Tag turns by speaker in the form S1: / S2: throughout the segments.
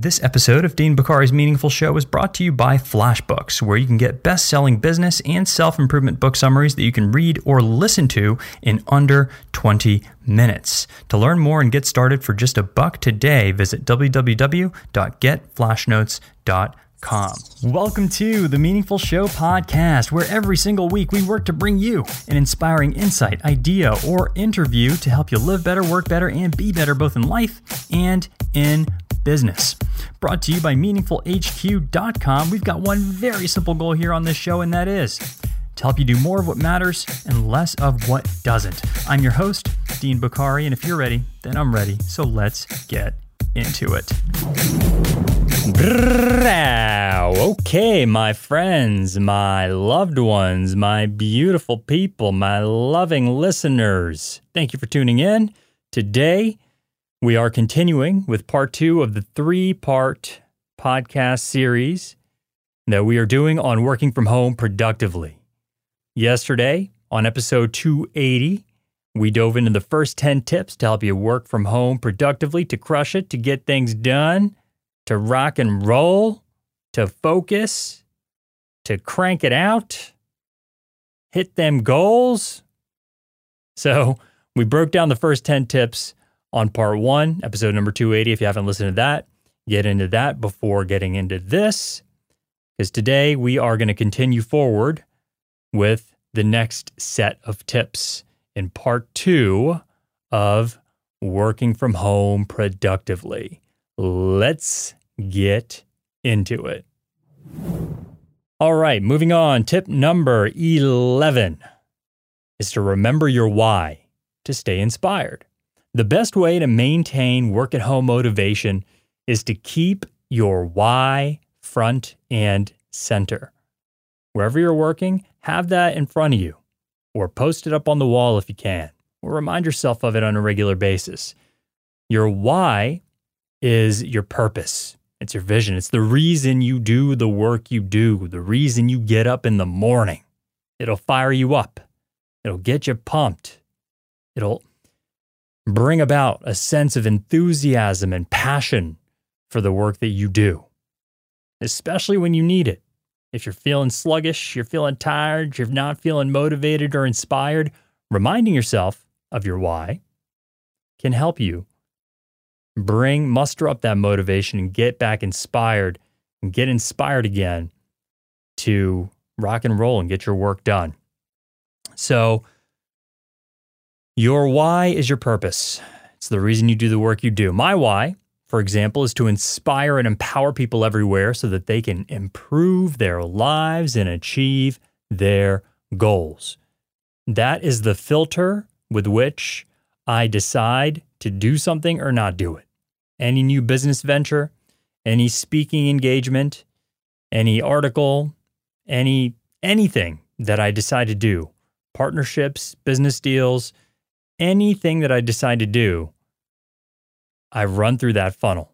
S1: This episode of Dean Bokhari's Meaningful Show is brought to you by FlashNotes, where you can get best selling business and self improvement book summaries that you can read or listen to in under 20 minutes. To learn more and get started for just a buck today, visit www.getflashnotes.com. Welcome to the Meaningful Show podcast, where every single week we work to bring you an inspiring insight, idea, or interview to help you live better, work better, and be better both in life and in business. Brought to you by MeaningfulHQ.com, we've got one very simple goal here on this show, and that is to help you do more of what matters and less of what doesn't. I'm your host, Dean Bokhari, and if you're ready, then I'm ready. So let's get into it. Okay, my friends, my loved ones, my beautiful people, my loving listeners, thank you for tuning in. Today, we are continuing with part two of the three part podcast series that we are doing on working from home productively. Yesterday, on episode 280, we dove into the first 10 tips to help you work from home productively, to crush it, to get things done, to rock and roll, to focus, to crank it out, hit them goals. So, we broke down the first 10 tips on part one, episode number 280. If you haven't listened to that, get into that before getting into this. Because today we are going to continue forward with the next set of tips in part two of working from home productively. Let's get into it. All right, moving on. Tip number 11 is to remember your why to stay inspired. The best way to maintain work at home motivation is to keep your why front and center. Wherever you're working, have that in front of you or post it up on the wall if you can, or remind yourself of it on a regular basis. Your why is your purpose. It's your vision. It's the reason you do the work you do, the reason you get up in the morning. It'll fire you up. It'll get you pumped. It'll bring about a sense of enthusiasm and passion for the work that you do, especially when you need it. If you're feeling sluggish, you're feeling tired, you're not feeling motivated or inspired, reminding yourself of your why can help you bring, muster up that motivation and get back inspired and get inspired again to rock and roll and get your work done. So, your why is your purpose. It's the reason you do the work you do. My why, for example, is to inspire and empower people everywhere so that they can improve their lives and achieve their goals. That is the filter with which I decide to do something or not do it. Any new business venture, any speaking engagement, any article, any anything that I decide to do, partnerships, business deals, anything that I decide to do, I run through that funnel.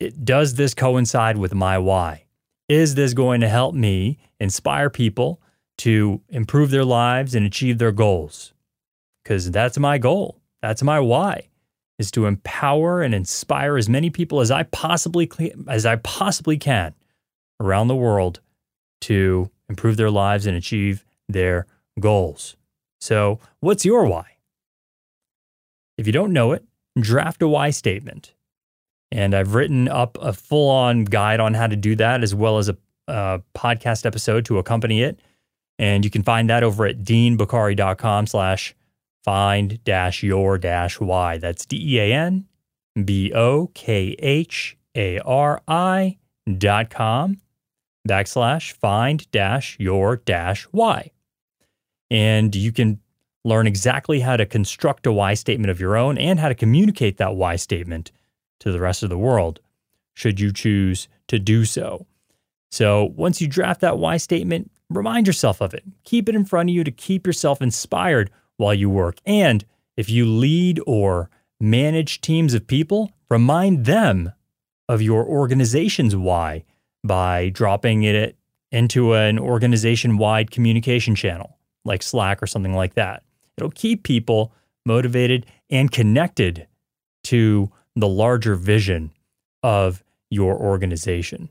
S1: It, does this coincide with my why? Is this going to help me inspire people to improve their lives and achieve their goals? Because that's my goal. That's my why is to empower and inspire as many people as I possibly as I possibly can around the world to improve their lives and achieve their goals. So, what's your why? If you don't know it, draft a why statement. And I've written up a full on guide on how to do that, as well as a, a podcast episode to accompany it. And you can find that over at deanbokhari.com slash find dash your dash y. That's D E A N B O K H A R I dot com backslash find dash your dash y. And you can learn exactly how to construct a why statement of your own and how to communicate that why statement to the rest of the world, should you choose to do so. So, once you draft that why statement, remind yourself of it. Keep it in front of you to keep yourself inspired while you work. And if you lead or manage teams of people, remind them of your organization's why by dropping it into an organization wide communication channel like Slack or something like that. It'll keep people motivated and connected to the larger vision of your organization.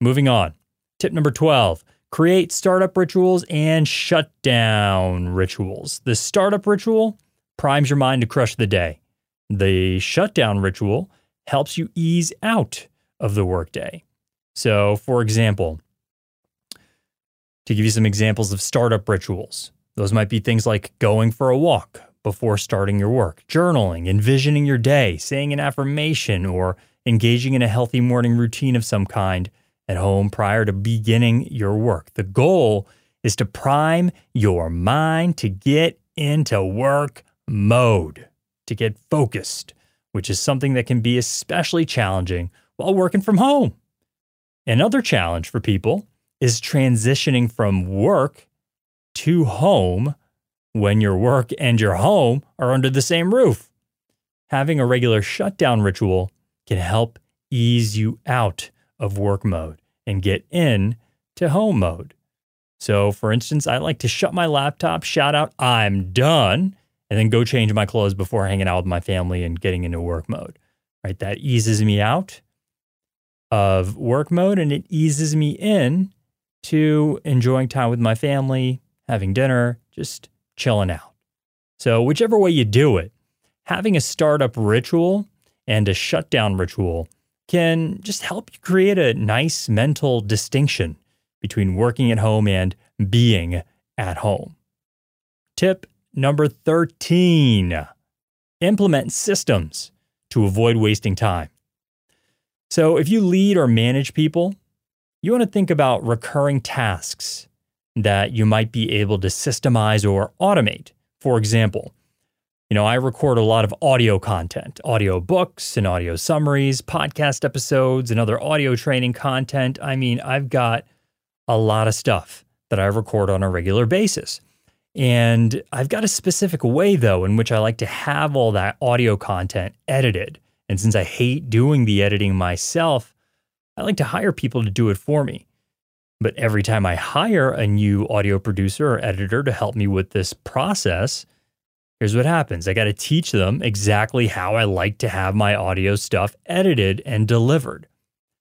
S1: Moving on. Tip number 12 create startup rituals and shutdown rituals. The startup ritual primes your mind to crush the day. The shutdown ritual helps you ease out of the workday. So, for example, to give you some examples of startup rituals, those might be things like going for a walk before starting your work, journaling, envisioning your day, saying an affirmation, or engaging in a healthy morning routine of some kind at home prior to beginning your work. The goal is to prime your mind to get into work mode, to get focused, which is something that can be especially challenging while working from home. Another challenge for people is transitioning from work to home when your work and your home are under the same roof. Having a regular shutdown ritual can help ease you out of work mode and get in to home mode. So, for instance, I like to shut my laptop, shout out, I'm done, and then go change my clothes before hanging out with my family and getting into work mode. Right? That eases me out of work mode and it eases me in to enjoying time with my family, having dinner, just chilling out. So, whichever way you do it, having a startup ritual and a shutdown ritual can just help you create a nice mental distinction between working at home and being at home. Tip number 13 implement systems to avoid wasting time. So, if you lead or manage people, you want to think about recurring tasks that you might be able to systemize or automate. For example, you know, I record a lot of audio content, audio books and audio summaries, podcast episodes, and other audio training content. I mean, I've got a lot of stuff that I record on a regular basis. And I've got a specific way, though, in which I like to have all that audio content edited. And since I hate doing the editing myself, I like to hire people to do it for me. But every time I hire a new audio producer or editor to help me with this process, here's what happens I got to teach them exactly how I like to have my audio stuff edited and delivered.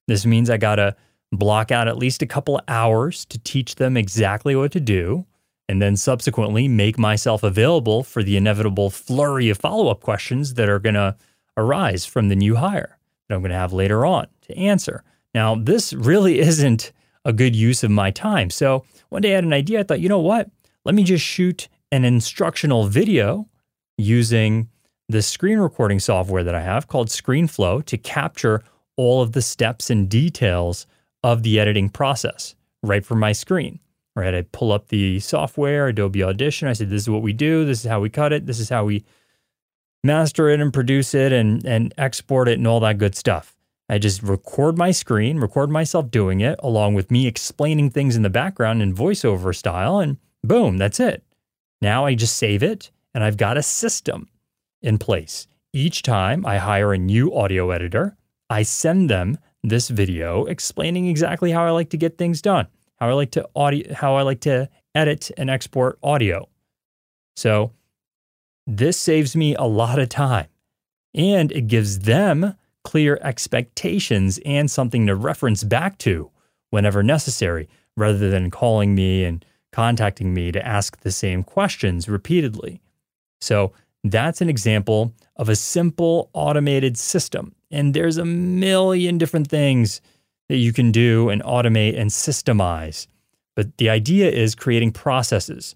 S1: This means I got to block out at least a couple hours to teach them exactly what to do, and then subsequently make myself available for the inevitable flurry of follow up questions that are going to arise from the new hire that I'm going to have later on to answer. Now, this really isn't a good use of my time. So one day I had an idea. I thought, you know what? Let me just shoot an instructional video using the screen recording software that I have called ScreenFlow to capture all of the steps and details of the editing process right from my screen. Right, I pull up the software, Adobe Audition. I said, "This is what we do. This is how we cut it. This is how we master it and produce it and and export it and all that good stuff." I just record my screen, record myself doing it, along with me explaining things in the background in voiceover style, and boom, that's it. Now I just save it and I've got a system in place. Each time I hire a new audio editor, I send them this video explaining exactly how I like to get things done, how I like to audio, how I like to edit and export audio. So this saves me a lot of time and it gives them clear expectations and something to reference back to whenever necessary rather than calling me and contacting me to ask the same questions repeatedly. So that's an example of a simple automated system. And there's a million different things that you can do and automate and systemize. But the idea is creating processes,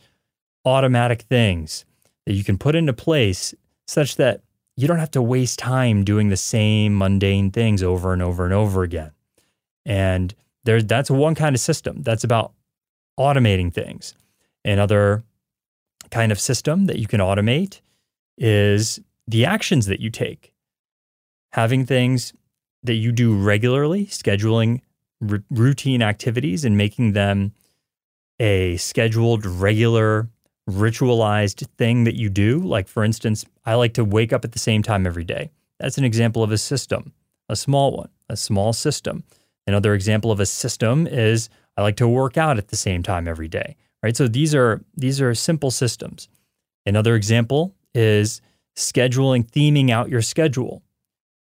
S1: automatic things that you can put into place such that you don't have to waste time doing the same mundane things over and over and over again. And there, that's one kind of system that's about automating things. Another kind of system that you can automate is the actions that you take. Having things that you do regularly, scheduling r- routine activities and making them a scheduled, regular, ritualized thing that you do. Like, for instance, I like to wake up at the same time every day. That's an example of a system, a small one, a small system. Another example of a system is I like to work out at the same time every day right? So these are these are simple systems. Another example is scheduling, theming out your schedule,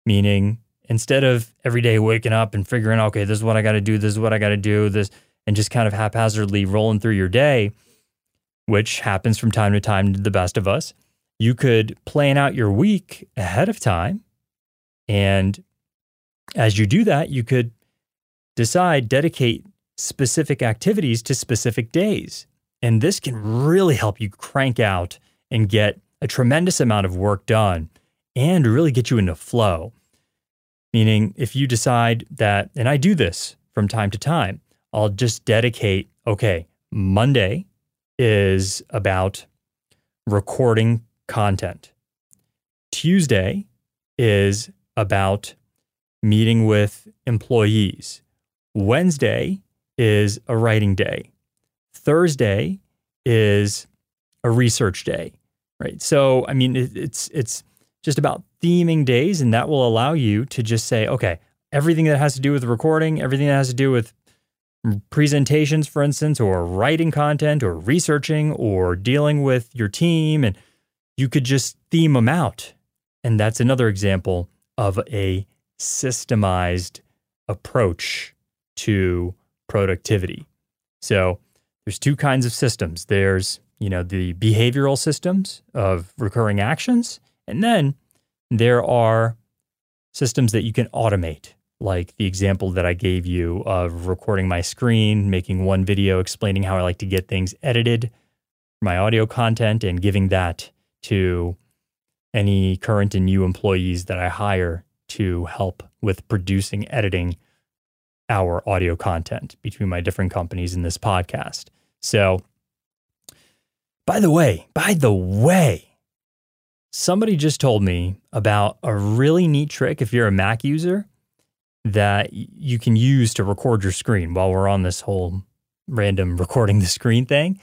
S1: meaning instead of every day waking up and figuring, okay, this is what I got to do, this is what I got to do, this, and just kind of haphazardly rolling through your day, which happens from time to time to the best of us, you could plan out your week ahead of time. And as you do that, you could decide, dedicate specific activities to specific days. And this can really help you crank out and get a tremendous amount of work done and really get you into flow. Meaning, if you decide that, and I do this from time to time, I'll just dedicate, okay, Monday is about recording content. Tuesday is about meeting with employees. Wednesday is a writing day. Thursday is a research day, right? So, I mean, it, it's it's just about theming days, and that will allow you to just say, okay, everything that has to do with recording, everything that has to do with presentations, for instance, or writing content, or researching, or dealing with your team, and you could just theme them out. And that's another example of a systemized approach to productivity. So there's two kinds of systems. There's, you know, the behavioral systems of recurring actions, and then there are systems that you can automate, like the example that I gave you of recording my screen, making one video explaining how I like to get things edited, my audio content, and giving that to any current and new employees that I hire to help with producing, editing our audio content between my different companies in this podcast. So, by the way, by the way, somebody just told me about a really neat trick if you're a Mac user that you can use to record your screen while we're on this whole random recording the screen thing.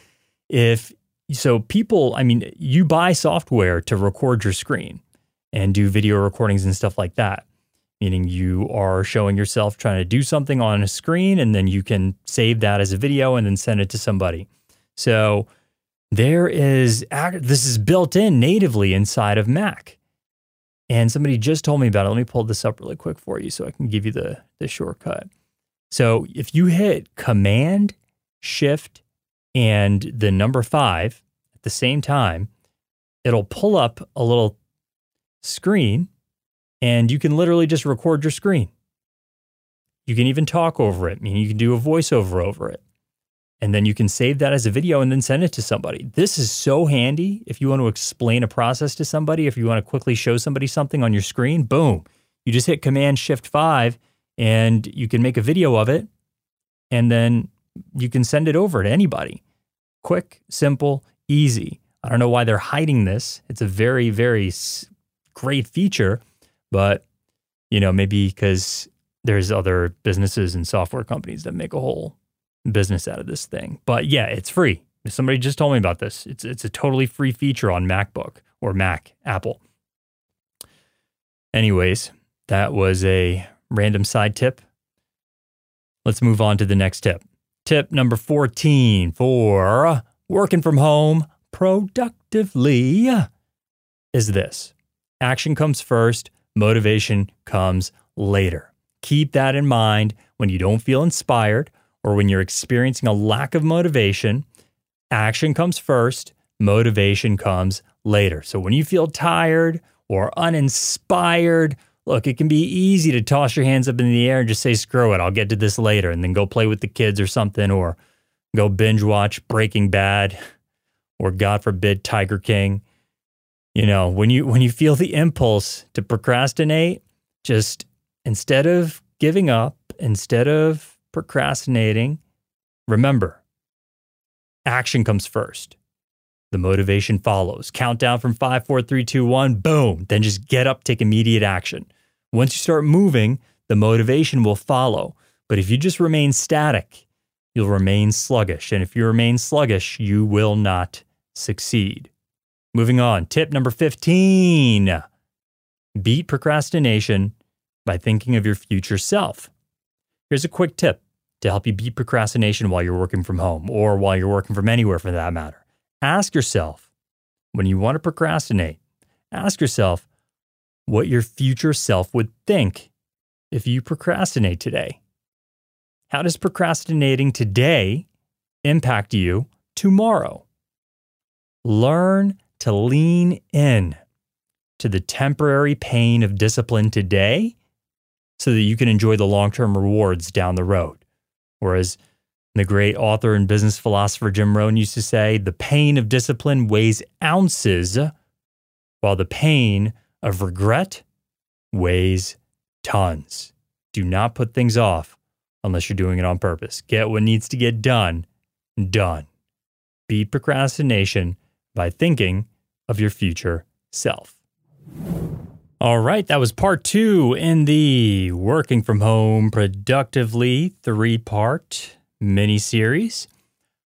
S1: If so, people, I mean, you buy software to record your screen and do video recordings and stuff like that meaning you are showing yourself trying to do something on a screen and then you can save that as a video and then send it to somebody. So there is this is built in natively inside of Mac. And somebody just told me about it. Let me pull this up really quick for you so I can give you the, the shortcut. So if you hit Command, Shift, and the number five at the same time, it'll pull up a little screen and you can literally just record your screen. You can even talk over it. I mean, you can do a voiceover over it. And then you can save that as a video and then send it to somebody. This is so handy if you want to explain a process to somebody, if you want to quickly show somebody something on your screen, boom. You just hit Command Shift 5 and you can make a video of it and then you can send it over to anybody. Quick, simple, easy. I don't know why they're hiding this. It's a very, very great feature but, you know, maybe because there's other businesses and software companies that make a whole business out of this thing. But yeah, it's free. Somebody just told me about this. It's it's a totally free feature on MacBook or Mac, Apple. Anyways, that was a random side tip. Let's move on to the next tip. Tip number 14 for working from home productively is this action comes first, motivation comes later. Keep that in mind when you don't feel inspired or when you're experiencing a lack of motivation. Action comes first, motivation comes later. So when you feel tired or uninspired, look, it can be easy to toss your hands up in the air and just say, screw it, I'll get to this later, and then go play with the kids or something, or go binge watch Breaking Bad, or God forbid, Tiger King you know, when you when you feel the impulse to procrastinate, just instead of giving up, instead of procrastinating, remember, action comes first. The motivation follows. Countdown from five, four, three, two, one, boom. Then just get up, take immediate action. Once you start moving, the motivation will follow. But if you just remain static, you'll remain sluggish. And if you remain sluggish, you will not succeed. Moving on, tip number 15 beat procrastination by thinking of your future self. Here's a quick tip to help you beat procrastination while you're working from home or while you're working from anywhere for that matter. Ask yourself when you want to procrastinate, ask yourself what your future self would think if you procrastinate today? How does procrastinating today impact you tomorrow? Learn to lean in to the temporary pain of discipline today so that you can enjoy the long term rewards down the road. Whereas the great author and business philosopher Jim Rohn used to say, the pain of discipline weighs ounces, while the pain of regret weighs tons. Do not put things off unless you're doing it on purpose. Get what needs to get done, done. Beat procrastination by thinking of your future self. All right, that was part two in the Working from Home Productively three part mini series.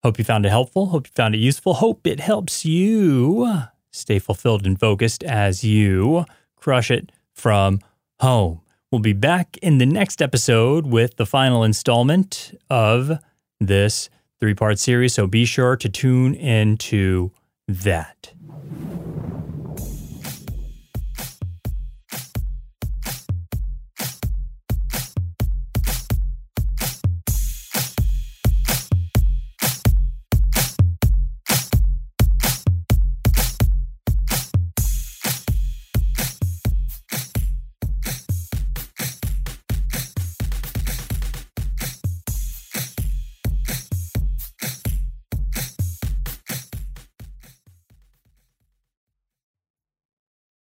S1: Hope you found it helpful. Hope you found it useful. Hope it helps you stay fulfilled and focused as you crush it from home. We'll be back in the next episode with the final installment of this three part series. So be sure to tune into that.